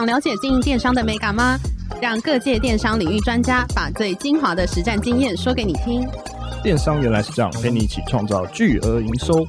想了解经营电商的美感吗？让各界电商领域专家把最精华的实战经验说给你听。电商原来是这样，陪你一起创造巨额营收。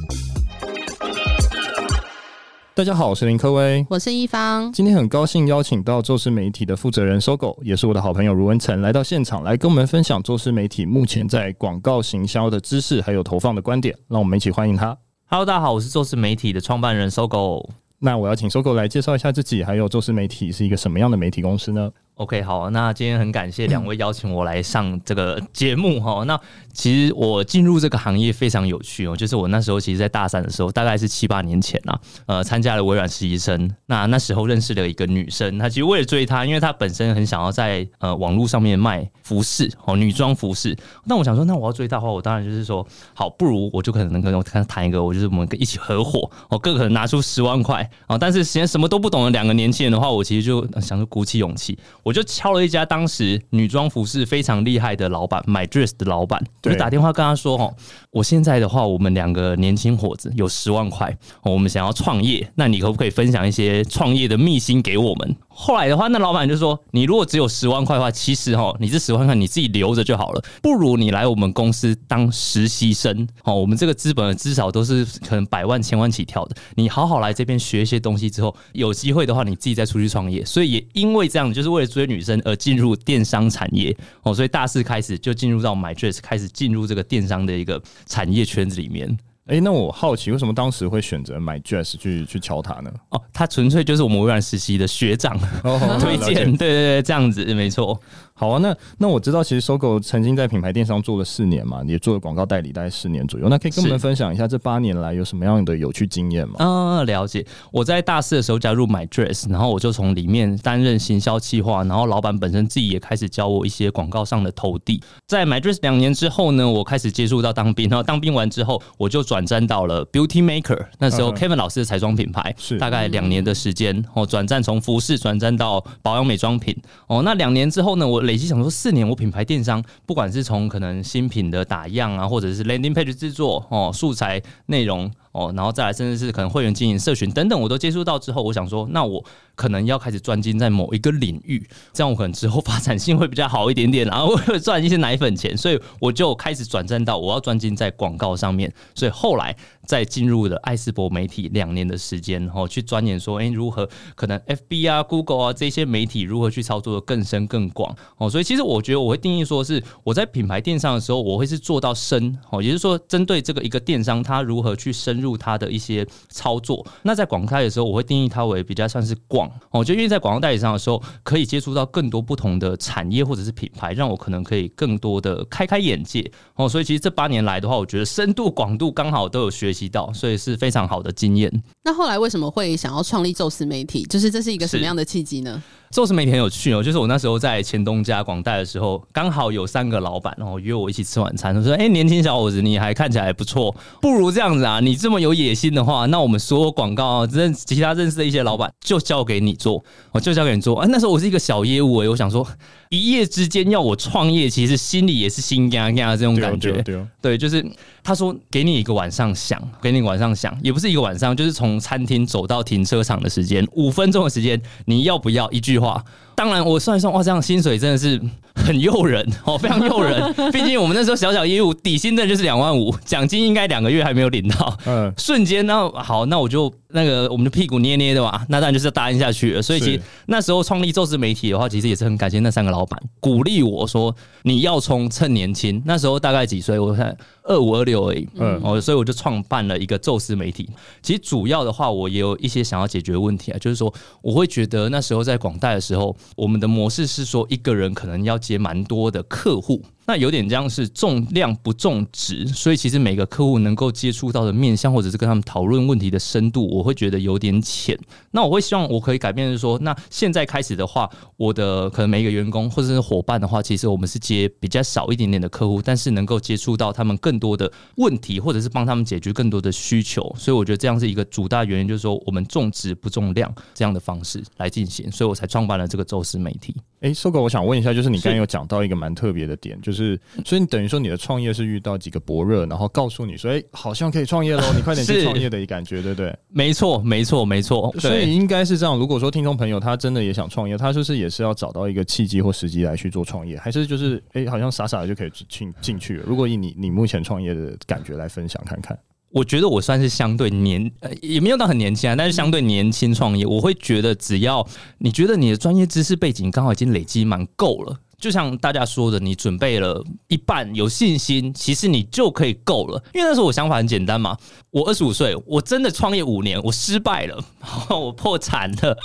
大家好，我是林科威，我是一方。今天很高兴邀请到宙斯媒体的负责人 Sogo，也是我的好朋友卢文成来到现场，来跟我们分享宙斯媒体目前在广告行销的知识还有投放的观点。让我们一起欢迎他。Hello，大家好，我是宙斯媒体的创办人 Sogo。那我要请 Sogo 来介绍一下自己，还有周氏媒体是一个什么样的媒体公司呢？？OK，好，那今天很感谢两位邀请我来上这个节目哈。那其实我进入这个行业非常有趣哦，就是我那时候其实，在大三的时候，大概是七八年前啊，呃，参加了微软实习生。那那时候认识了一个女生，她其实为了追她，因为她本身很想要在呃网络上面卖服饰哦，女装服饰。那我想说，那我要追她的话，我当然就是说，好，不如我就可能能跟她谈一个，我就是我们一起合伙，我各可能拿出十万块啊。但是现在什么都不懂的两个年轻人的话，我其实就想说鼓起勇气，我就敲了一家。当时女装服饰非常厉害的老板，MyDress 的老板，我就打电话跟他说：“哦，我现在的话，我们两个年轻伙子有十万块，我们想要创业，那你可不可以分享一些创业的秘辛给我们？”后来的话，那老板就说：“你如果只有十万块的话，其实哈，你这十万块你自己留着就好了，不如你来我们公司当实习生。哦，我们这个资本至少都是可能百万、千万起跳的。你好好来这边学一些东西之后，有机会的话，你自己再出去创业。所以也因为这样，就是为了追女生而进入电商产业。哦，所以大四开始就进入到 MyDress，开始进入这个电商的一个产业圈子里面。”哎、欸，那我好奇，为什么当时会选择 MyDress 去去敲他呢？哦，他纯粹就是我们微软实习的学长 推荐，对对对，这样子没错。好啊，那那我知道，其实 Sogo 曾经在品牌电商做了四年嘛，也做了广告代理，大概四年左右。那可以跟我们分享一下这八年来有什么样的有趣经验吗？嗯，了解。我在大四的时候加入 MyDress，然后我就从里面担任行销企划，然后老板本身自己也开始教我一些广告上的投递。在 MyDress 两年之后呢，我开始接触到当兵，然后当兵完之后，我就转战到了 Beauty Maker，那时候 Kevin 老师的彩妆品牌，是大概两年的时间，哦，转战从服饰转战到保养美妆品。哦，那两年之后呢，我累计想说四年。我品牌电商，不管是从可能新品的打样啊，或者是 landing page 制作哦，素材内容。哦，然后再来，甚至是可能会员经营、社群等等，我都接触到之后，我想说，那我可能要开始专精在某一个领域，这样我可能之后发展性会比较好一点点，然后会赚一些奶粉钱，所以我就开始转战到我要专精在广告上面，所以后来再进入了艾斯博媒体两年的时间，然后去钻研说，哎，如何可能 FB 啊、Google 啊这些媒体如何去操作的更深更广。哦，所以其实我觉得我会定义说是我在品牌电商的时候，我会是做到深。哦，也就是说针对这个一个电商，它如何去深。入它的一些操作，那在广告代理的时候，我会定义它为比较算是广哦，就因为在广告代理上的时候，可以接触到更多不同的产业或者是品牌，让我可能可以更多的开开眼界哦。所以其实这八年来的话，我觉得深度广度刚好都有学习到，所以是非常好的经验。那后来为什么会想要创立宙斯媒体？就是这是一个什么样的契机呢？宙斯媒体很有趣哦，就是我那时候在前东家广代的时候，刚好有三个老板然后约我一起吃晚餐，他说：“哎、欸，年轻小伙子，你还看起来不错，不如这样子啊，你这么有野心的话，那我们所有广告认其他认识的一些老板就交给你做，我就交给你做。哎、啊，那时候我是一个小业务哎，我想说一夜之间要我创业，其实心里也是心痒痒的这种感觉。对，对，对，对，就是他说给你一个晚上想，给你晚上想，也不是一个晚上，就是从餐厅走到停车场的时间，五分钟的时间，你要不要一句话？当然，我算一算，哇，这样薪水真的是很诱人哦，非常诱人。毕竟我们那时候小小业务，底薪真的就是两万五，奖金应该两个月还没有领到。嗯，瞬间，那好，那我就那个，我们的屁股捏捏的吧，那当然就是要答应下去了。所以其实那时候创立宙斯媒体的话，其实也是很感谢那三个老板鼓励我说，你要冲，趁年轻。那时候大概几岁？我看。二五二六而已，嗯，哦，所以我就创办了一个宙斯媒体。其实主要的话，我也有一些想要解决的问题啊，就是说，我会觉得那时候在广大的时候，我们的模式是说，一个人可能要接蛮多的客户。那有点像是重量不重质，所以其实每个客户能够接触到的面向，或者是跟他们讨论问题的深度，我会觉得有点浅。那我会希望我可以改变，是说，那现在开始的话，我的可能每一个员工或者是伙伴的话，其实我们是接比较少一点点的客户，但是能够接触到他们更多的问题，或者是帮他们解决更多的需求。所以我觉得这样是一个主大原因，就是说我们重质不重量这样的方式来进行，所以我才创办了这个宙斯媒体。哎、欸，Sogo，我想问一下，就是你刚刚有讲到一个蛮特别的点，就是所以你等于说你的创业是遇到几个伯乐，然后告诉你说，哎、欸，好像可以创业喽，你快点去创业的一感觉，对不对？没错，没错，没错。所以应该是这样。如果说听众朋友他真的也想创业，他就是也是要找到一个契机或时机来去做创业，还是就是哎、欸，好像傻傻的就可以进进去了？如果以你你目前创业的感觉来分享看看。我觉得我算是相对年，呃，也没有到很年轻啊，但是相对年轻创业，我会觉得只要你觉得你的专业知识背景刚好已经累积蛮够了。就像大家说的，你准备了一半，有信心，其实你就可以够了。因为那时候我想法很简单嘛，我二十五岁，我真的创业五年，我失败了，我破产了，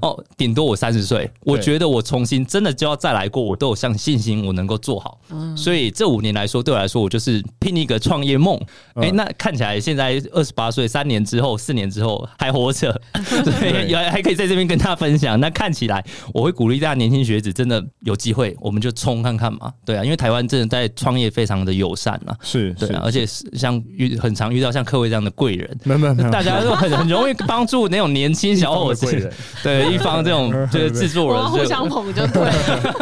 哦，顶多我三十岁，我觉得我重新真的就要再来过，我都有像信心，我能够做好。所以这五年来说，对我来说，我就是拼一个创业梦。哎，那看起来现在二十八岁，三年之后，四年之后还活着，对，也还可以在这边跟大家分享。那看起来，我会鼓励大家年轻学子真的有机会。我们就冲看看嘛，对啊，因为台湾真的在创业非常的友善啊，是，对啊，而且像遇很常遇到像各位这样的贵人，没有没有，大家都很很容易帮助那种年轻小伙子，对一方这种 就是制作人，互相捧就对，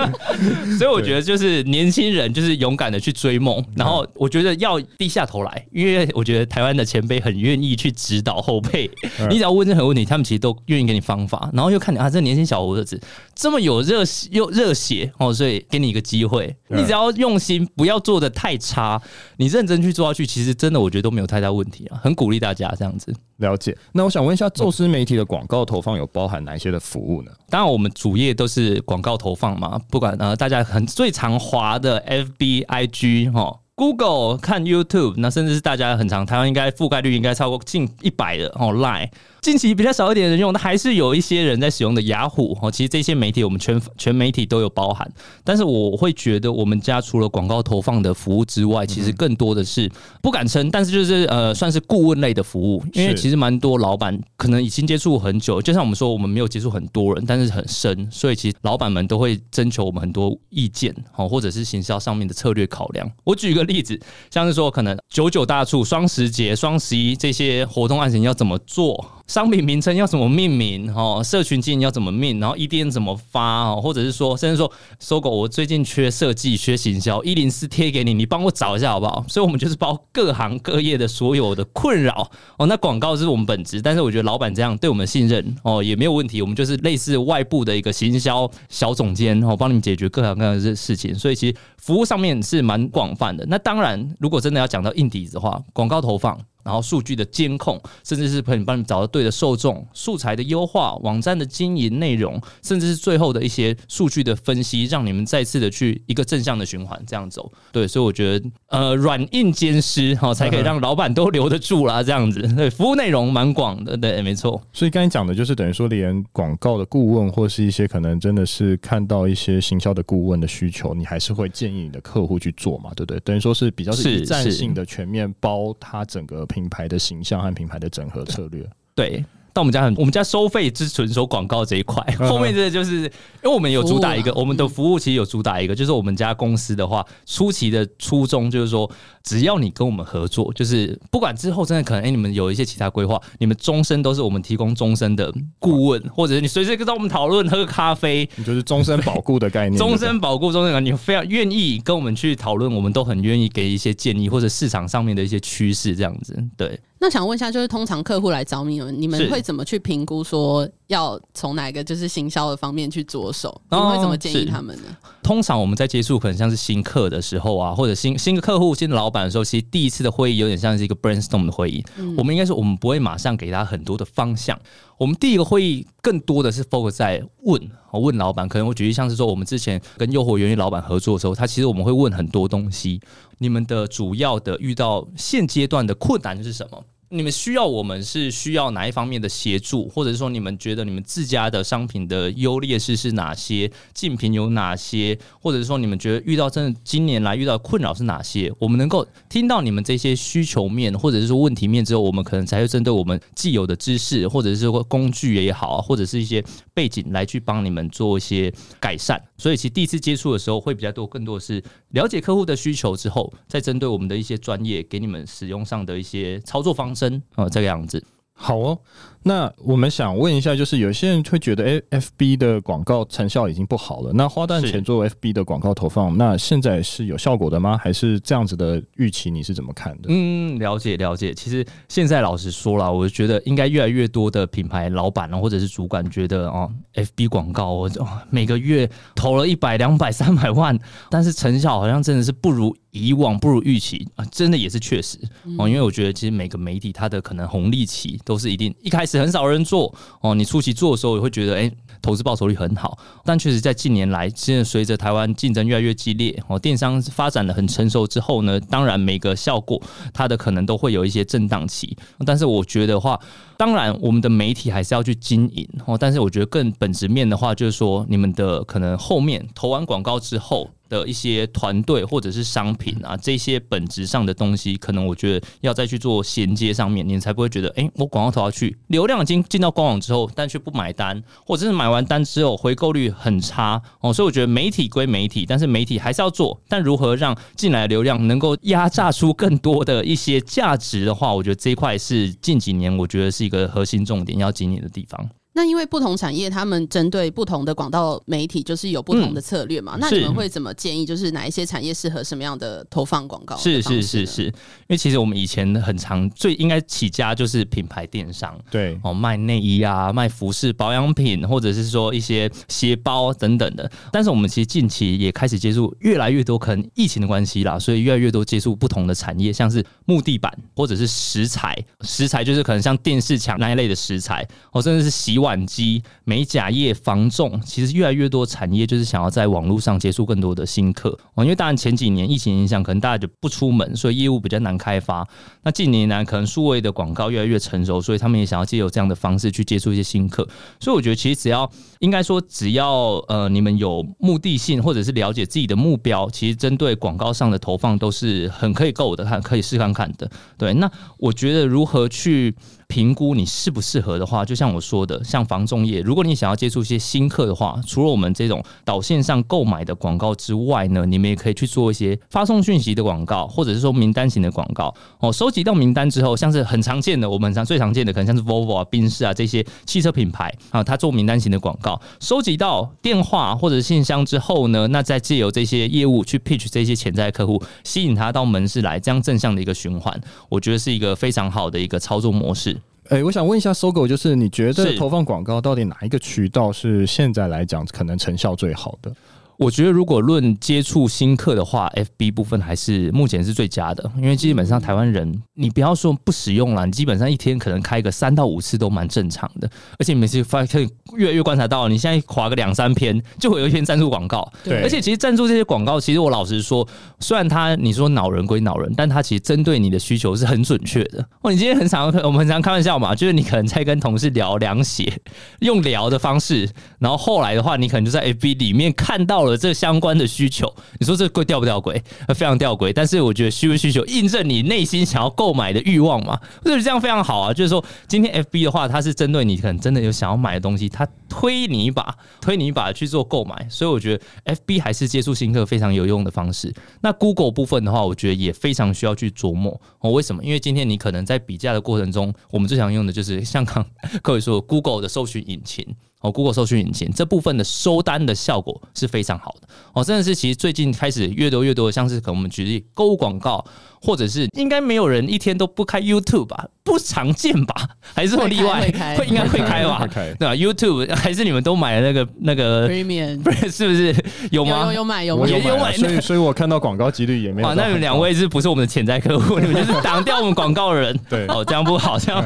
所以我觉得就是年轻人就是勇敢的去追梦，然后我觉得要低下头来，因为我觉得台湾的前辈很愿意去指导后辈，你只要问任何问题，他们其实都愿意给你方法，然后又看你啊，这年轻小伙子这么有热又热血哦，所以。给你一个机会，你只要用心，不要做的太差，你认真去做下去，其实真的我觉得都没有太大问题啊，很鼓励大家这样子。了解。那我想问一下，宙斯媒体的广告投放有包含哪一些的服务呢？当然，我们主业都是广告投放嘛，不管呃大家很最常滑的 FB、IG 哈。Google 看 YouTube，那甚至是大家很常，台湾应该覆盖率应该超过近一百的哦。Line 近期比较少一点人用，但还是有一些人在使用的雅虎哦。其实这些媒体我们全全媒体都有包含，但是我会觉得我们家除了广告投放的服务之外，其实更多的是不敢称，但是就是呃算是顾问类的服务，因为其实蛮多老板可能已经接触很久，就像我们说我们没有接触很多人，但是很深，所以其实老板们都会征求我们很多意见哦，或者是行销上面的策略考量。我举一个。例子像是说，可能九九大促、双十节、双十一这些活动案型要怎么做？商品名称要怎么命名？哈，社群经营要怎么命？然后 EDM 怎么发？或者是说，甚至说搜狗我最近缺设计、缺行销，一零四贴给你，你帮我找一下好不好？所以，我们就是包各行各业的所有的困扰哦。那广告是我们本职，但是我觉得老板这样对我们信任哦，也没有问题。我们就是类似外部的一个行销小总监哦，帮你们解决各行各业的事情。所以，其实服务上面是蛮广泛的。那当然，如果真的要讲到硬底子的话，广告投放。然后数据的监控，甚至是可以帮你找到对的受众、素材的优化、网站的经营内容，甚至是最后的一些数据的分析，让你们再次的去一个正向的循环这样走。对，所以我觉得呃软硬兼施哈，才可以让老板都留得住啦。这样子。对，服务内容蛮广的，对，没错。所以刚才讲的就是等于说，连广告的顾问或是一些可能真的是看到一些行销的顾问的需求，你还是会建议你的客户去做嘛？对不对？等于说是比较是一站性的全面包它整个。品牌的形象和品牌的整合策略，对。但我们家很，我们家收费只纯收广告这一块，后面这个就是因为我们有主打一个，我们的服务其实有主打一个，就是我们家公司的话，初期的初衷就是说，只要你跟我们合作，就是不管之后真的可能，哎，你们有一些其他规划，你们终身都是我们提供终身的顾问，或者是你随时跟我们讨论，喝咖啡，你就是终身保固的概念，终身保固，终身你非常愿意跟我们去讨论，我们都很愿意给一些建议或者市场上面的一些趋势这样子，对。那想问一下，就是通常客户来找你们，你们会怎么去评估说要从哪个就是行销的方面去着手？你们会怎么建议他们呢？通常我们在接触可能像是新客的时候啊，或者新新的客户、新的老板的时候，其实第一次的会议有点像是一个 brainstorm 的会议。嗯、我们应该说，我们不会马上给他很多的方向。我们第一个会议更多的是 focus 在问，问老板。可能我举例像是说，我们之前跟诱惑源于老板合作的时候，他其实我们会问很多东西。你们的主要的遇到现阶段的困难是什么？你们需要我们是需要哪一方面的协助，或者是说你们觉得你们自家的商品的优劣势是哪些，竞品有哪些，或者是说你们觉得遇到真的今年来遇到困扰是哪些，我们能够听到你们这些需求面或者是说问题面之后，我们可能才会针对我们既有的知识或者是说工具也好，或者是一些背景来去帮你们做一些改善。所以其实第一次接触的时候会比较多，更多的是了解客户的需求之后，再针对我们的一些专业给你们使用上的一些操作方式。真哦，这个样子好哦。那我们想问一下，就是有些人会觉得，哎，FB 的广告成效已经不好了。那花大钱做 FB 的广告投放，那现在是有效果的吗？还是这样子的预期？你是怎么看的？嗯，了解了解。其实现在老实说了，我觉得应该越来越多的品牌老板或者是主管觉得哦，FB 广告我就每个月投了一百、两百、三百万，但是成效好像真的是不如以往，不如预期啊，真的也是确实哦。因为我觉得其实每个媒体它的可能红利期都是一定一开始。是很少人做哦，你初期做的时候也会觉得，哎、投资报酬率很好。但确实在近年来，现在随着台湾竞争越来越激烈，哦，电商发展的很成熟之后呢，当然每个效果它的可能都会有一些震荡期。但是我觉得话，当然我们的媒体还是要去经营哦。但是我觉得更本质面的话，就是说你们的可能后面投完广告之后。的一些团队或者是商品啊，这些本质上的东西，可能我觉得要再去做衔接上面，你才不会觉得，哎、我广告投下去，流量已经进到官网之后，但却不买单，或者是买完单之后回购率很差哦。所以我觉得媒体归媒体，但是媒体还是要做，但如何让进来流量能够压榨出更多的一些价值的话，我觉得这一块是近几年我觉得是一个核心重点要经营的地方。那因为不同产业，他们针对不同的广告媒体，就是有不同的策略嘛。嗯、那你们会怎么建议？就是哪一些产业适合什么样的投放广告？是是是是，因为其实我们以前很常最应该起家就是品牌电商，对哦，卖内衣啊，卖服饰保养品，或者是说一些鞋包等等的。但是我们其实近期也开始接触越来越多，可能疫情的关系啦，所以越来越多接触不同的产业，像是木地板或者是石材，石材就是可能像电视墙那一类的石材，哦，甚至是洗碗机、美甲业、房仲，其实越来越多产业就是想要在网络上接触更多的新客哦。因为当然前几年疫情影响，可能大家就不出门，所以业务比较难开发。那近年来可能数位的广告越来越成熟，所以他们也想要借由这样的方式去接触一些新客。所以我觉得其实只要应该说只要呃你们有目的性，或者是了解自己的目标，其实针对广告上的投放都是很可以够的，看可以试看看的。对，那我觉得如何去评估你适不适合的话，就像我说的，像房仲业，如果你想要接触一些新客的话，除了我们这种导线上购买的广告之外呢，你们也可以去做一些发送讯息的广告，或者是说名单型的广告。哦，收集到名单之后，像是很常见的，我们常最常见的，可能像是 Volvo 啊、宾士啊这些汽车品牌啊，它做名单型的广告，收集到电话或者信箱之后呢，那再借由这些业务去 pitch 这些潜在客户，吸引他到门市来，这样正向的一个循环，我觉得是一个非常好的一个操作模式。哎、欸，我想问一下，Sogo，就是你觉得投放广告到底哪一个渠道是现在来讲可能成效最好的？我觉得，如果论接触新客的话，FB 部分还是目前是最佳的，因为基本上台湾人，你不要说不使用了，你基本上一天可能开个三到五次都蛮正常的。而且每次发现越来越观察到，你现在划个两三篇，就会有一篇赞助广告。对，而且其实赞助这些广告，其实我老实说，虽然他你说恼人归恼人，但他其实针对你的需求是很准确的。哦，你今天很常我们很常开玩笑嘛，就是你可能在跟同事聊凉鞋，用聊的方式，然后后来的话，你可能就在 FB 里面看到了。和这相关的需求，你说这贵吊不吊诡？非常吊诡。但是我觉得需不需求印证你内心想要购买的欲望嘛？我觉得这样非常好啊。就是说，今天 FB 的话，它是针对你可能真的有想要买的东西，它推你一把，推你一把去做购买。所以我觉得 FB 还是接触新客非常有用的方式。那 Google 部分的话，我觉得也非常需要去琢磨哦。为什么？因为今天你可能在比价的过程中，我们最常用的就是像刚 各位说 Google 的搜寻引擎。哦，Google 搜寻引擎这部分的收单的效果是非常好的哦，真的是其实最近开始越多越多的，像是可能我们举例购物广告。或者是应该没有人一天都不开 YouTube 吧？不常见吧？还是说例外？会，应该会开吧？对吧？YouTube 还是你们都买了那个那个 Premium？不是，是不是有吗？有有，有买有买有，有买，所以所以我看到广告几率也没有。啊，那你们两位是不是我们的潜在客户？你们就是挡掉我们广告的人。对哦，这样不好，这样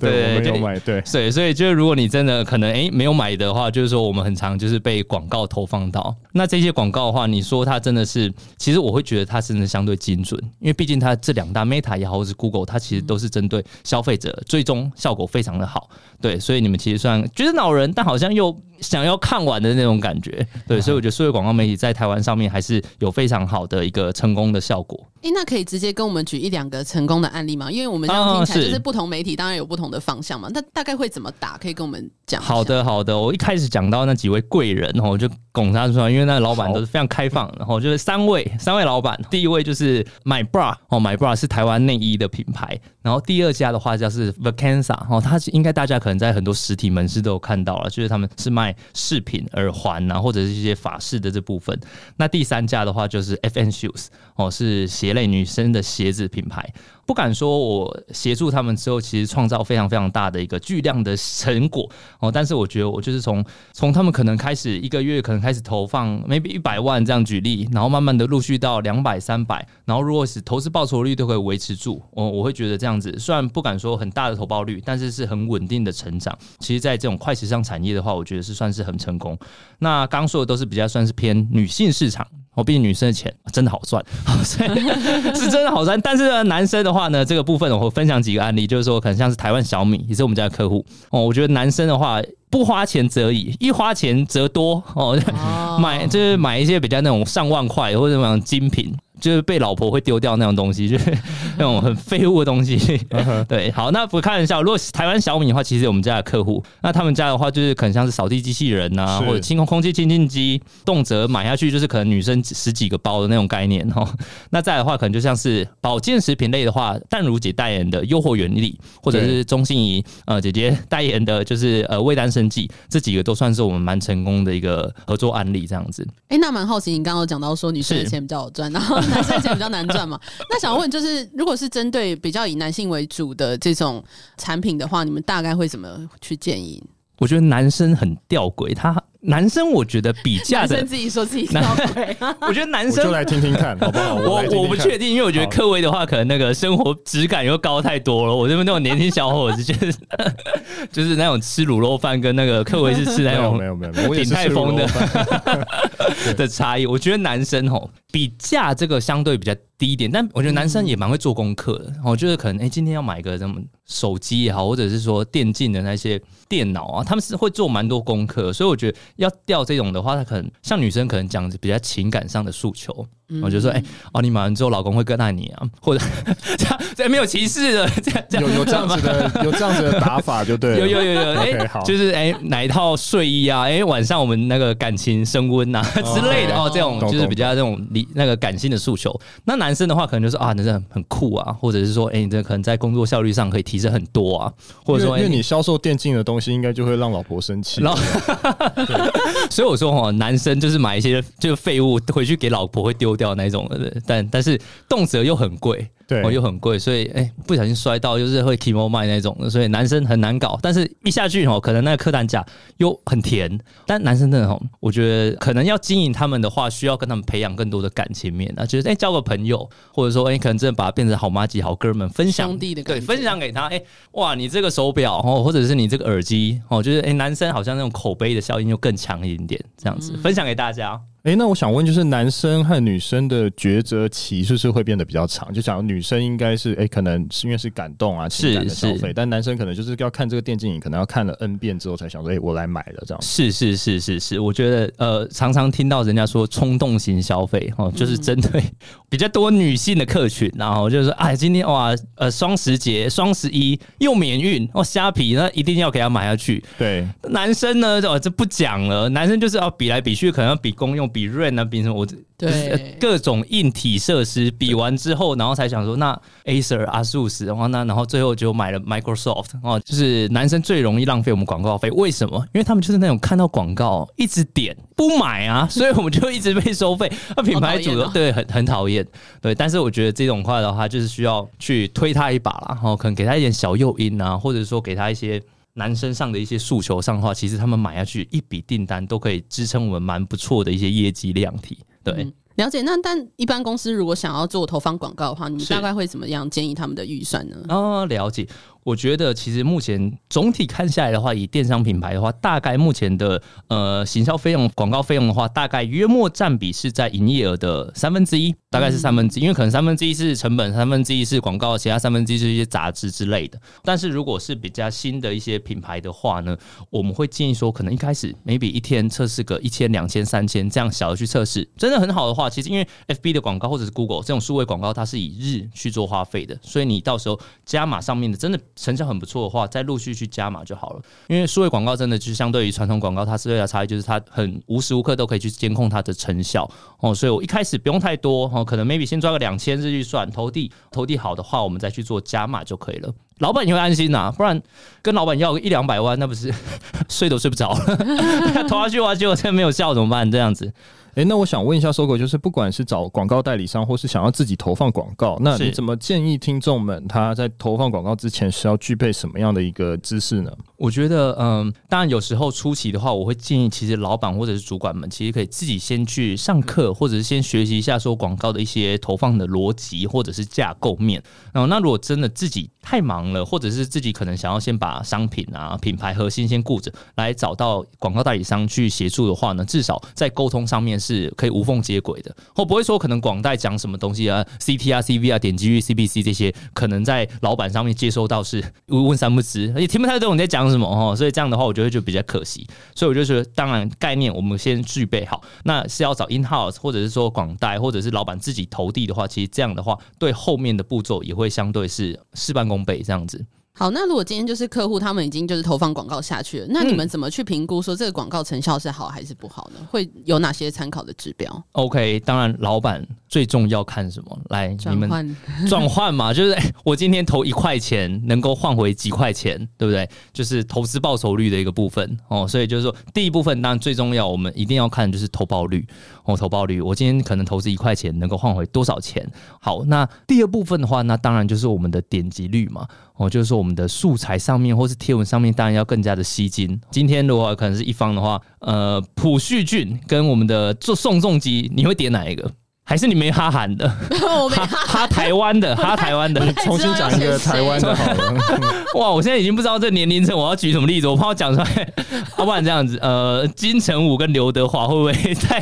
对，对，没有买对。对，所以就是如果你真的可能哎、欸、没有买的话，就是说我们很常就是被广告投放到。那这些广告的话，你说它真的是，其实我会觉得它真的相对精准，因为。为毕竟它这两大 Meta 也好，或是 Google，它其实都是针对消费者，最终效果非常的好。对，所以你们其实算觉得恼人，但好像又想要看完的那种感觉。对，所以我觉得数位广告媒体在台湾上面还是有非常好的一个成功的效果。哎、欸，那可以直接跟我们举一两个成功的案例吗？因为我们这样听起来就是不同媒体当然有不同的方向嘛。那大概会怎么打？可以跟我们讲。好的，好的。我一开始讲到那几位贵人，然后我就拱他出来，因为那个老板都是非常开放。然后就是三位，三位老板。第一位就是 MyBra 哦，MyBra 是台湾内衣的品牌。然后第二家的话叫是 Vacanza 哦，它应该大家可能在很多实体门市都有看到了，就是他们是卖饰品、耳环啊，或者是一些法式的这部分。那第三家的话就是 FN Shoes 哦，是鞋类女生的鞋子品牌。不敢说，我协助他们之后，其实创造非常非常大的一个巨量的成果哦。但是我觉得，我就是从从他们可能开始一个月可能开始投放 maybe 一百万这样举例，然后慢慢的陆续到两百、三百，然后如果是投资报酬率都可以维持住，我我会觉得这样子，虽然不敢说很大的投报率，但是是很稳定的成长。其实，在这种快时尚产业的话，我觉得是算是很成功。那刚说的都是比较算是偏女性市场。我毕竟女生的钱真的好赚，所以是真的好赚。但是呢，男生的话呢，这个部分我会分享几个案例，就是说可能像是台湾小米也是我们家的客户哦。我觉得男生的话不花钱则已，一花钱则多 哦。买就是买一些比较那种上万块或者那种精品。就是被老婆会丢掉那种东西，就是那种很废物的东西。对，好，那不开玩笑。如果台湾小米的话，其实我们家的客户，那他们家的话，就是可能像是扫地机器人呐、啊，或者清空空气清净机，动辄买下去就是可能女生十几个包的那种概念哈。那再的话，可能就像是保健食品类的话，淡如姐代言的诱惑原理，或者是钟欣怡呃姐姐代言的，就是呃味丹生剂，这几个都算是我们蛮成功的一个合作案例，这样子。哎、欸，那蛮好奇，你刚刚有讲到说女生的钱比较好赚，然后。男生钱比较难赚嘛？那想问，就是如果是针对比较以男性为主的这种产品的话，你们大概会怎么去建议？我觉得男生很吊诡，他。男生我觉得比价的，男生自己说自己吊诡，我觉得男生就来听听看，好不好？我我不确定，因为我觉得克威的话，可能那个生活质感又高太多了。我这边那种年轻小伙子，就是 就是那种吃卤肉饭，跟那个克威是吃那种没有没有没有鼎泰丰的 的差异。我觉得男生吼比价这个相对比较低一点，但我觉得男生也蛮会做功课的。我觉得可能哎，今天要买个什么手机也好，或者是说电竞的那些电脑啊，他们是会做蛮多功课，所以我觉得。要钓这种的话，他可能像女生可能讲比较情感上的诉求，我就说，哎、欸，哦，你买完之后老公会更爱你啊，或者这样，这没有歧视的，这样有有这样子的，有这样子的打法就对了，有有有 有，哎、就是哎、欸，哪一套睡衣啊，哎、欸，晚上我们那个感情升温呐之类的哦，这种就是比较这种理那个感性的诉求。那男生的话，可能就是啊，男生很很酷啊，或者是说，哎、欸，你这可能在工作效率上可以提升很多啊，或者说，因为你销售电竞的东西，应该就会让老婆生气。然后所以我说哈，男生就是买一些就废物回去给老婆会丢掉那种的，但但是动辄又很贵。对，哦，又很贵，所以哎、欸，不小心摔到就是会 Kimo 卖那种的，所以男生很难搞。但是一下去哦，可能那个客单价又很甜。但男生真的哦，我觉得可能要经营他们的话，需要跟他们培养更多的感情面啊，就是哎、欸、交个朋友，或者说哎、欸、可能真的把它变成好妈吉、好哥们，分享兄弟的对，分享给他。哎、欸，哇，你这个手表哦，或者是你这个耳机哦，就是哎、欸、男生好像那种口碑的效应又更强一点点，这样子、嗯、分享给大家。哎、欸，那我想问，就是男生和女生的抉择期是不是会变得比较长？就讲女生应该是，哎、欸，可能是因为是感动啊，情感的消费，但男生可能就是要看这个电竞影，可能要看了 N 遍之后才想说，哎、欸，我来买了这样。是是是是是，我觉得呃，常常听到人家说冲动型消费哦，就是针对 比较多女性的客群，然后就是说，哎，今天哇，呃，双十节、双十一又免运哦，虾皮那一定要给他买下去。对，男生呢，哦，这不讲了，男生就是要比来比去，可能要比功用。比润那比什么我对各种硬体设施比完之后，然后才想说那 Acer、ASUS，然后那然后最后就买了 Microsoft 哦，就是男生最容易浪费我们广告费，为什么？因为他们就是那种看到广告一直点不买啊，所以我们就一直被收费。那品牌主的对很很讨厌，对，但是我觉得这种话的话，就是需要去推他一把啦，然后可能给他一点小诱因啊，或者说给他一些。男生上的一些诉求上的话，其实他们买下去一笔订单都可以支撑我们蛮不错的一些业绩量体。对、嗯，了解。那但一般公司如果想要做投放广告的话，你大概会怎么样建议他们的预算呢？哦，了解。我觉得其实目前总体看下来的话，以电商品牌的话，大概目前的呃行销费用、广告费用的话，大概约莫占比是在营业额的三分之一，大概是三分之一，因为可能三分之一是成本，三分之一是广告，其他三分之一是一些杂志之类的。但是如果是比较新的一些品牌的话呢，我们会建议说，可能一开始 maybe 一天测试个一千、两千、三千这样小的去测试，真的很好的话，其实因为 FB 的广告或者是 Google 这种数位广告，它是以日去做花费的，所以你到时候加码上面的真的。成效很不错的话，再陆续去加码就好了。因为数位广告真的就是相对于传统广告，它最大的差异就是它很无时无刻都可以去监控它的成效哦。所以我一开始不用太多哦，可能 maybe 先抓个两千日预算，投递投递好的话，我们再去做加码就可以了。老板你会安心呐、啊，不然跟老板要个一两百万，那不是 睡都睡不着了。投下去的话，结果真的没有效怎么办？这样子。诶、欸，那我想问一下，Sogo，就是不管是找广告代理商，或是想要自己投放广告，那你怎么建议听众们他在投放广告之前是要具备什么样的一个知识呢？我觉得，嗯，当然有时候初期的话，我会建议，其实老板或者是主管们，其实可以自己先去上课，或者是先学习一下说广告的一些投放的逻辑或者是架构面。然后，那如果真的自己太忙了，或者是自己可能想要先把商品啊、品牌核心先顾着，来找到广告代理商去协助的话呢，至少在沟通上面是可以无缝接轨的，或不会说可能广代讲什么东西啊 ctrcv 啊、点击率、CPC 这些，可能在老板上面接收到是问三不知，也听不太懂你在讲什么哦，所以这样的话，我觉得就比较可惜。所以我就觉得，当然概念我们先具备好，那是要找 in house，或者是说广代，或者是老板自己投递的话，其实这样的话，对后面的步骤也会相对是事半功倍这样子。好，那如果今天就是客户他们已经就是投放广告下去了，那你们怎么去评估说这个广告成效是好还是不好呢？会有哪些参考的指标？OK，当然老板最重要看什么？来，你们 转换嘛，就是、欸、我今天投一块钱能够换回几块钱，对不对？就是投资报酬率的一个部分哦。所以就是说，第一部分当然最重要，我们一定要看就是投报率哦，投报率。我今天可能投资一块钱能够换回多少钱？好，那第二部分的话，那当然就是我们的点击率嘛。哦，就是说我们的素材上面或是贴文上面，当然要更加的吸睛。今天如果可能是一方的话，呃，朴叙俊跟我们的做宋仲基，你会点哪一个？还是你没哈韩的？我没哈，哈台湾的，哈台湾的，重新讲一个台湾的好了。哇，我现在已经不知道这年龄层我要举什么例子，我怕我讲出来，要不然这样子，呃，金城武跟刘德华会不会太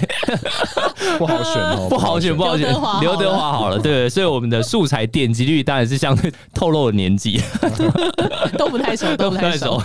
不好选哦？不好选，不好选，刘德华好了，对，所以我们的素材点击率当然是相对透露了年纪，都不太熟，都不太熟。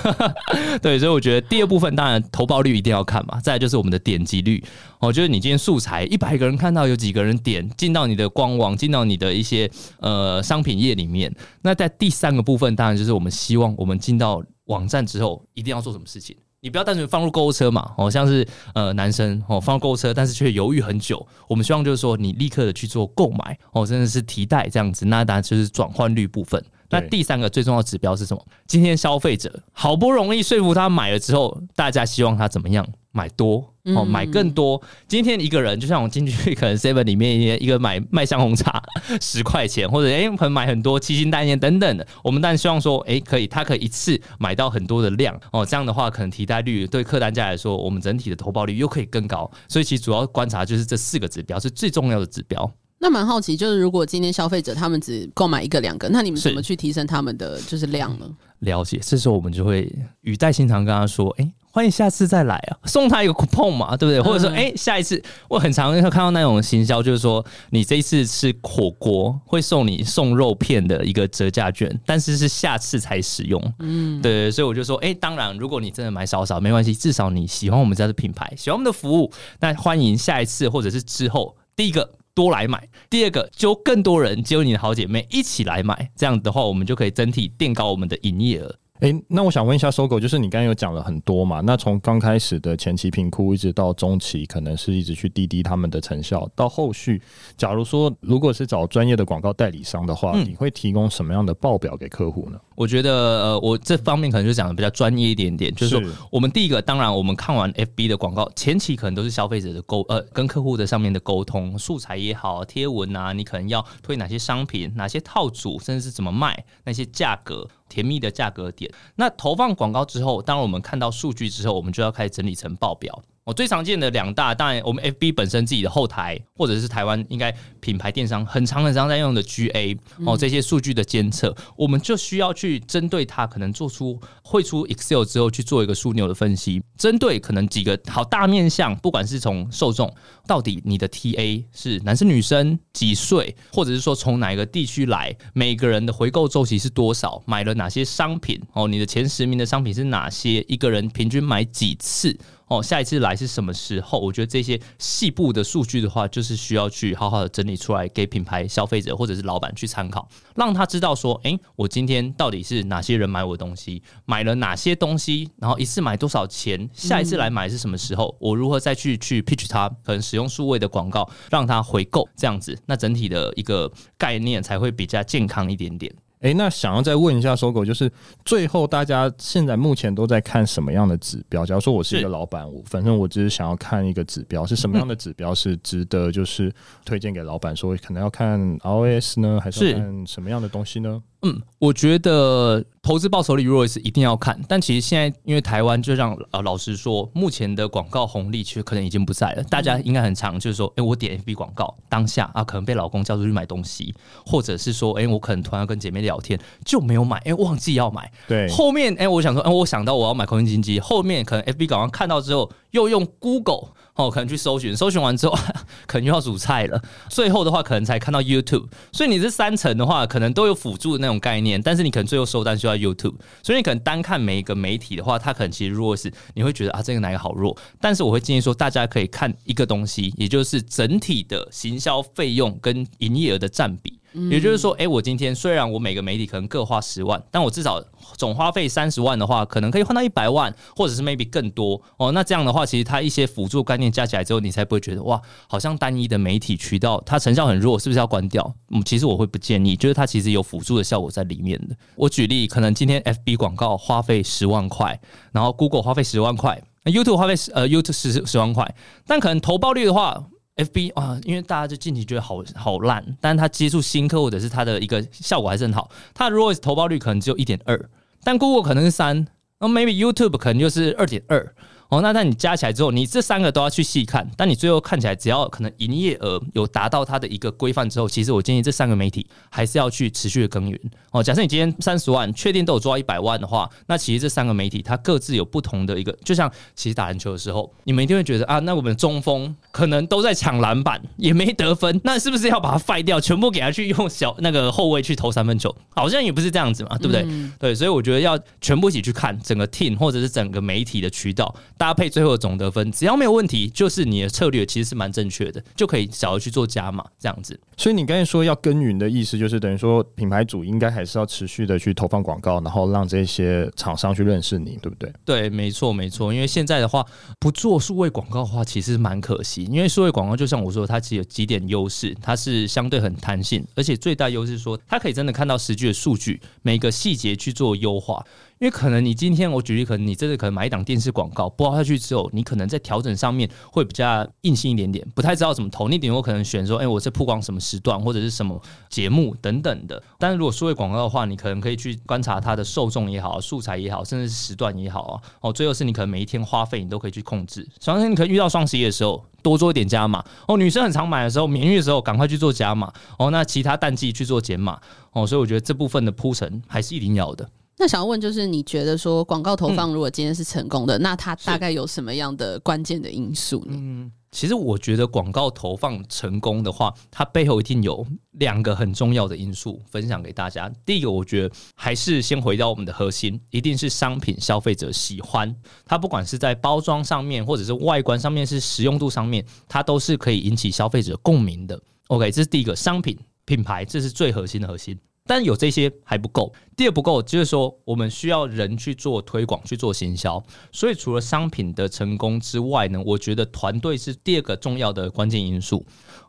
对，所以我觉得第二部分当然投报率一定要看嘛，再来就是我们的点击率。哦，就是你今天素材一百个人看到，有几个人点进到你的官网，进到你的一些呃商品页里面。那在第三个部分，当然就是我们希望我们进到网站之后，一定要做什么事情。你不要单纯放入购物车嘛，哦，像是呃男生哦放入购物车，但是却犹豫很久。我们希望就是说你立刻的去做购买哦，真的是提袋这样子。那当然就是转换率部分。那第三个最重要的指标是什么？今天消费者好不容易说服他买了之后，大家希望他怎么样？买多哦，买更多。今天一个人，就像我进去，可能 Seven 里面一个买麦香红茶 十块钱，或者哎，可能买很多七星代言等等的。我们当然希望说，哎，可以，他可以一次买到很多的量哦。这样的话，可能提袋率对客单价来说，我们整体的投报率又可以更高。所以，其实主要观察就是这四个指标是最重要的指标。那蛮好奇，就是如果今天消费者他们只购买一个两个，那你们怎么去提升他们的就是量呢？了解，这时候我们就会语带心肠跟他说，哎。欢迎下次再来啊！送他一个 coupon 嘛，对不对？或者说，哎，下一次我很常会看到那种行销，就是说你这一次吃火锅会送你送肉片的一个折价券，但是是下次才使用。嗯，对，所以我就说，哎，当然，如果你真的买少少没关系，至少你喜欢我们家的品牌，喜欢我们的服务，那欢迎下一次或者是之后，第一个多来买，第二个揪更多人，揪你的好姐妹一起来买，这样的话，我们就可以整体垫高我们的营业额。哎、欸，那我想问一下，Sogo，就是你刚刚有讲了很多嘛？那从刚开始的前期评估，一直到中期，可能是一直去滴滴他们的成效，到后续，假如说如果是找专业的广告代理商的话，嗯、你会提供什么样的报表给客户呢？我觉得，呃，我这方面可能就讲的比较专业一点点，就是说，我们第一个，当然我们看完 FB 的广告，前期可能都是消费者的沟，呃，跟客户的上面的沟通，素材也好，贴文啊，你可能要推哪些商品，哪些套组，甚至是怎么卖，那些价格。甜蜜的价格点。那投放广告之后，当我们看到数据之后，我们就要开始整理成报表。哦，最常见的两大，当然我们 FB 本身自己的后台，或者是台湾应该品牌电商很常很常在用的 GA 哦，这些数据的监测，我们就需要去针对它，可能做出汇出 Excel 之后去做一个枢纽的分析，针对可能几个好大面向，不管是从受众到底你的 TA 是男生女生几岁，或者是说从哪一个地区来，每个人的回购周期是多少，买了哪些商品哦，你的前十名的商品是哪些，一个人平均买几次。哦，下一次来是什么时候？我觉得这些细部的数据的话，就是需要去好好的整理出来，给品牌消费者或者是老板去参考，让他知道说，诶，我今天到底是哪些人买我的东西，买了哪些东西，然后一次买多少钱，下一次来买是什么时候，我如何再去去 pitch 他，可能使用数位的广告让他回购，这样子，那整体的一个概念才会比较健康一点点。诶，那想要再问一下 Sogo，就是最后大家现在目前都在看什么样的指标？假如说我是一个老板，我反正我只是想要看一个指标，是什么样的指标是值得就是推荐给老板说可能要看 ROS 呢，还是要看什么样的东西呢？嗯，我觉得投资报酬率 ROAS 一定要看，但其实现在因为台湾就让呃老实说，目前的广告红利其实可能已经不在了。大家应该很常就是说，哎、欸，我点 FB 广告当下啊，可能被老公叫出去买东西，或者是说，哎、欸，我可能突然跟姐妹聊天就没有买，哎、欸，忘记要买。对，后面哎、欸，我想说，哎、欸，我想到我要买空气清新机，后面可能 FB 广告看到之后，又用 Google。哦，可能去搜寻，搜寻完之后，可能又要煮菜了。最后的话，可能才看到 YouTube。所以你这三层的话，可能都有辅助的那种概念，但是你可能最后收单需要 YouTube。所以你可能单看每一个媒体的话，它可能其实弱势，你会觉得啊，这个哪个好弱？但是我会建议说，大家可以看一个东西，也就是整体的行销费用跟营业额的占比。也就是说，哎、我今天虽然我每个媒体可能各花十万，但我至少总花费三十万的话，可能可以换到一百万，或者是 maybe 更多哦。那这样的话，其实它一些辅助概念加起来之后，你才不会觉得哇，好像单一的媒体渠道它成效很弱，是不是要关掉？嗯，其实我会不建议，就是它其实有辅助的效果在里面的。我举例，可能今天 FB 广告花费十万块，然后 Google 花费十万块，YouTube 花费十呃 YouTube 十十万块，但可能投报率的话。F B 啊，因为大家就近期觉得好好烂，但是他接触新客或者是他的一个效果还是很好。他如果是投报率可能只有一点二，但 Google 可能是三，那 maybe YouTube 可能就是二点二。哦，那那你加起来之后，你这三个都要去细看，但你最后看起来，只要可能营业额有达到它的一个规范之后，其实我建议这三个媒体还是要去持续的耕耘。哦，假设你今天三十万，确定都有做到一百万的话，那其实这三个媒体它各自有不同的一个，就像其实打篮球的时候，你们一定会觉得啊，那我们中锋可能都在抢篮板，也没得分，那是不是要把它废掉，全部给他去用小那个后卫去投三分球？好像也不是这样子嘛，对不对？嗯、对，所以我觉得要全部一起去看整个 team 或者是整个媒体的渠道。搭配最后的总得分，只要没有问题，就是你的策略其实是蛮正确的，就可以小额去做加码这样子。所以你刚才说要耕耘的意思，就是等于说品牌主应该还是要持续的去投放广告，然后让这些厂商去认识你，对不对？对，没错，没错。因为现在的话，不做数位广告的话，其实蛮可惜。因为数位广告就像我说，它其实有几点优势，它是相对很弹性，而且最大优势是说，它可以真的看到实际的数据，每个细节去做优化。因为可能你今天我举例，可能你真的可能买一档电视广告播下去之后，你可能在调整上面会比较硬性一点点，不太知道怎么投。你顶多可能选说，哎，我是曝光什么时段或者是什么节目等等的。但是如果数位广告的话，你可能可以去观察它的受众也好，素材也好，甚至是时段也好啊。哦，最后是你可能每一天花费你都可以去控制。首先你可以遇到双十一的时候多做一点加码哦，女生很常买的时候免运的时候赶快去做加码哦，那其他淡季去做减码哦。所以我觉得这部分的铺陈还是一定要的。那想要问，就是你觉得说广告投放如果今天是成功的，嗯、那它大概有什么样的关键的因素呢？嗯，其实我觉得广告投放成功的话，它背后一定有两个很重要的因素分享给大家。第一个，我觉得还是先回到我们的核心，一定是商品消费者喜欢它，不管是在包装上面，或者是外观上面，是实用度上面，它都是可以引起消费者共鸣的。OK，这是第一个，商品品牌，这是最核心的核心。但有这些还不够。第二不够，就是说我们需要人去做推广、去做行销。所以除了商品的成功之外呢，我觉得团队是第二个重要的关键因素。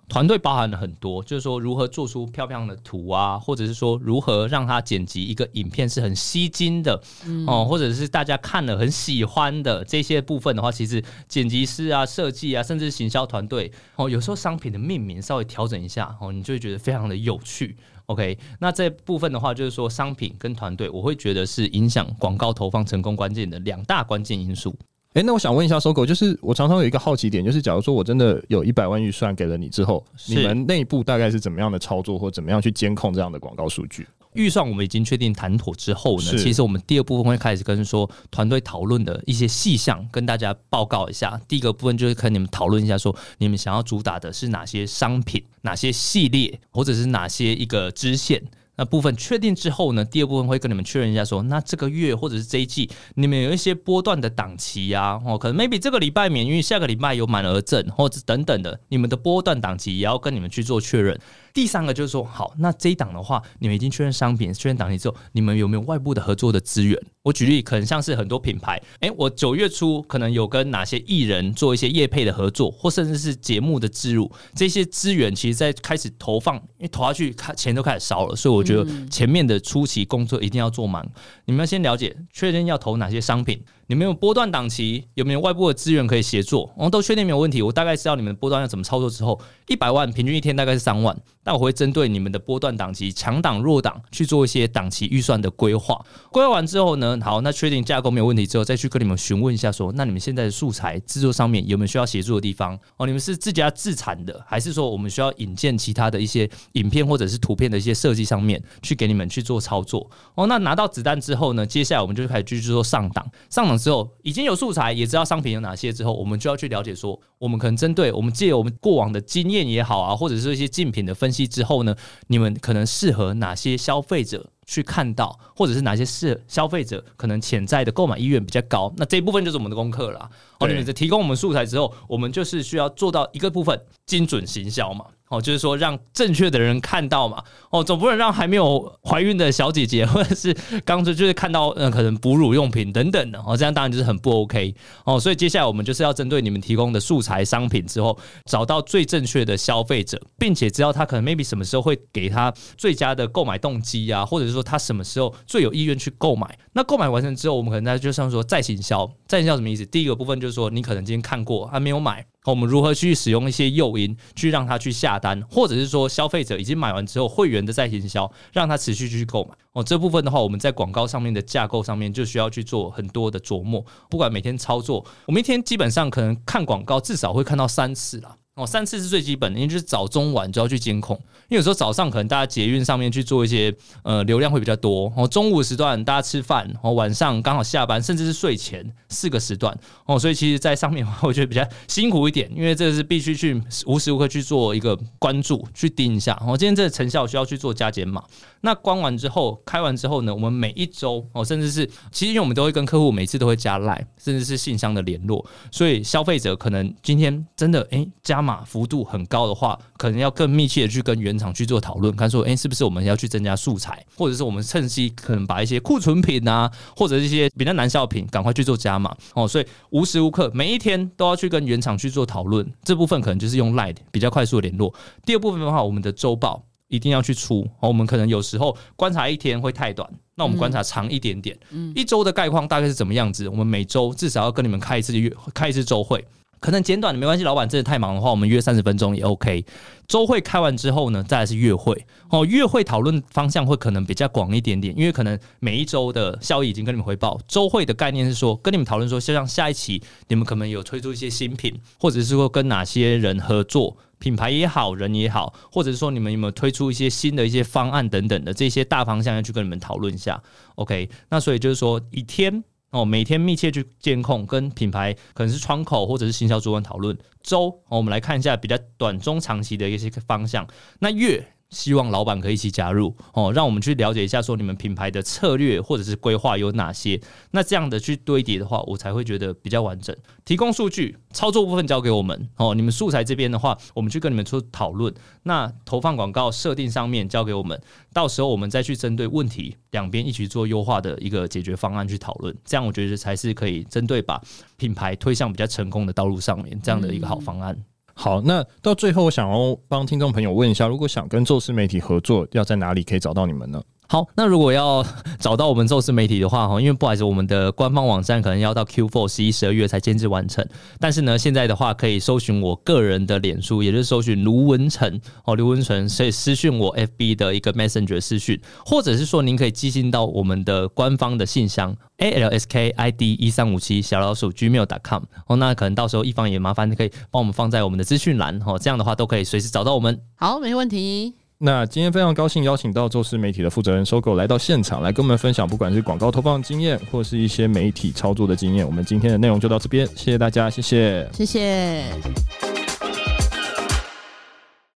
团队包含了很多，就是说如何做出漂亮的图啊，或者是说如何让它剪辑一个影片是很吸睛的哦，或者是大家看了很喜欢的这些部分的话，其实剪辑师啊、设计啊，甚至行销团队哦，有时候商品的命名稍微调整一下哦，你就会觉得非常的有趣。OK，那这部分的话，就是说商品跟团队，我会觉得是影响广告投放成功关键的两大关键因素。哎，那我想问一下，Sogo，就是我常常有一个好奇点，就是假如说我真的有一百万预算给了你之后，你们内部大概是怎么样的操作，或怎么样去监控这样的广告数据？预算我们已经确定谈妥之后呢，其实我们第二部分会开始跟说团队讨论的一些细项，跟大家报告一下。第一个部分就是跟你们讨论一下，说你们想要主打的是哪些商品、哪些系列，或者是哪些一个支线。那部分确定之后呢，第二部分会跟你们确认一下说，说那这个月或者是这一季，你们有一些波段的档期呀，哦，可能 maybe 这个礼拜免运，下个礼拜有满额赠，或者等等的，你们的波段档期也要跟你们去做确认。第三个就是说，好，那这一档的话，你们已经确认商品、确认档期之后，你们有没有外部的合作的资源？我举例，可能像是很多品牌，诶，我九月初可能有跟哪些艺人做一些业配的合作，或甚至是节目的置入，这些资源其实在开始投放，因为投下去，开钱都开始烧了，所以我觉得前面的初期工作一定要做满。你们要先了解，确认要投哪些商品。你们有波段档期，有没有外部的资源可以协作？我、哦、都确定没有问题。我大概知道你们波段要怎么操作之后，一百万平均一天大概是三万。但我会针对你们的波段档期、强档、弱档去做一些档期预算的规划。规划完之后呢，好，那确定架构没有问题之后，再去跟你们询问一下说，说那你们现在的素材制作上面有没有需要协助的地方？哦，你们是自家自产的，还是说我们需要引荐其他的一些影片或者是图片的一些设计上面去给你们去做操作？哦，那拿到子弹之后呢，接下来我们就开始继续做上档。上档之后已经有素材，也知道商品有哪些之后，我们就要去了解说，我们可能针对我们借我们过往的经验也好啊，或者是一些竞品的分析之后呢，你们可能适合哪些消费者去看到，或者是哪些是消费者可能潜在的购买意愿比较高，那这一部分就是我们的功课了。哦，你们在提供我们素材之后，我们就是需要做到一个部分精准行销嘛。哦，就是说让正确的人看到嘛。哦，总不能让还没有怀孕的小姐姐，或者是刚才就是看到呃可能哺乳用品等等的哦，这样当然就是很不 OK 哦。所以接下来我们就是要针对你们提供的素材商品之后，找到最正确的消费者，并且知道他可能 maybe 什么时候会给他最佳的购买动机啊，或者是说他什么时候最有意愿去购买。那购买完成之后，我们可能在就像说再行销，再行销什么意思？第一个部分就是说你可能今天看过还没有买。我们如何去使用一些诱因，去让他去下单，或者是说消费者已经买完之后，会员的再行销，让他持续去购买。哦，这部分的话，我们在广告上面的架构上面就需要去做很多的琢磨。不管每天操作，我们一天基本上可能看广告至少会看到三次了。哦，三次是最基本的，因为就是早中晚都要去监控。因为有时候早上可能大家捷运上面去做一些呃流量会比较多，哦，中午时段大家吃饭，哦，晚上刚好下班，甚至是睡前四个时段，哦，所以其实，在上面的话，我觉得比较辛苦一点，因为这是必须去无时无刻去做一个关注，去盯一下。哦，今天这个成效需要去做加减码。那关完之后，开完之后呢，我们每一周哦，甚至是其实因为我们都会跟客户每次都会加赖，甚至是信箱的联络，所以消费者可能今天真的诶加。码幅度很高的话，可能要更密切的去跟原厂去做讨论，看说，哎、欸，是不是我们要去增加素材，或者是我们趁机可能把一些库存品啊，或者一些比较难销品，赶快去做加码哦。所以无时无刻每一天都要去跟原厂去做讨论，这部分可能就是用 Line 比较快速的联络。第二部分的话，我们的周报一定要去出哦。我们可能有时候观察一天会太短，那我们观察长一点点，嗯，一周的概况大概是怎么样子？我们每周至少要跟你们开一次月，开一次周会。可能简短的没关系，老板真的太忙的话，我们约三十分钟也 OK。周会开完之后呢，再来是月会哦。月会讨论方向会可能比较广一点点，因为可能每一周的效益已经跟你们汇报。周会的概念是说，跟你们讨论说，像下一期你们可能有推出一些新品，或者是说跟哪些人合作，品牌也好，人也好，或者是说你们有没有推出一些新的一些方案等等的这些大方向要去跟你们讨论一下。OK，那所以就是说一天。哦，每天密切去监控，跟品牌可能是窗口或者是行销主管讨论。周，我们来看一下比较短中长期的一些方向。那月。希望老板可以一起加入哦，让我们去了解一下，说你们品牌的策略或者是规划有哪些。那这样的去堆叠的话，我才会觉得比较完整。提供数据，操作部分交给我们哦。你们素材这边的话，我们去跟你们做讨论。那投放广告设定上面交给我们，到时候我们再去针对问题，两边一起做优化的一个解决方案去讨论。这样我觉得才是可以针对把品牌推向比较成功的道路上面这样的一个好方案。好，那到最后，我想要帮听众朋友问一下，如果想跟宙斯媒体合作，要在哪里可以找到你们呢？好，那如果要找到我们宙斯媒体的话，哈，因为不好意思，我们的官方网站可能要到 Q4 十一、十二月才监制完成。但是呢，现在的话可以搜寻我个人的脸书，也就是搜寻卢文成哦，卢文成，所以私讯我 FB 的一个 Messenger 私讯，或者是说您可以寄信到我们的官方的信箱 alskid 一三五七小老鼠 gmail.com 哦，那可能到时候一方也麻烦可以帮我们放在我们的资讯栏哦，这样的话都可以随时找到我们。好，没问题。那今天非常高兴邀请到宙斯媒体的负责人收购来到现场，来跟我们分享，不管是广告投放经验，或是一些媒体操作的经验。我们今天的内容就到这边，谢谢大家，谢谢，谢谢。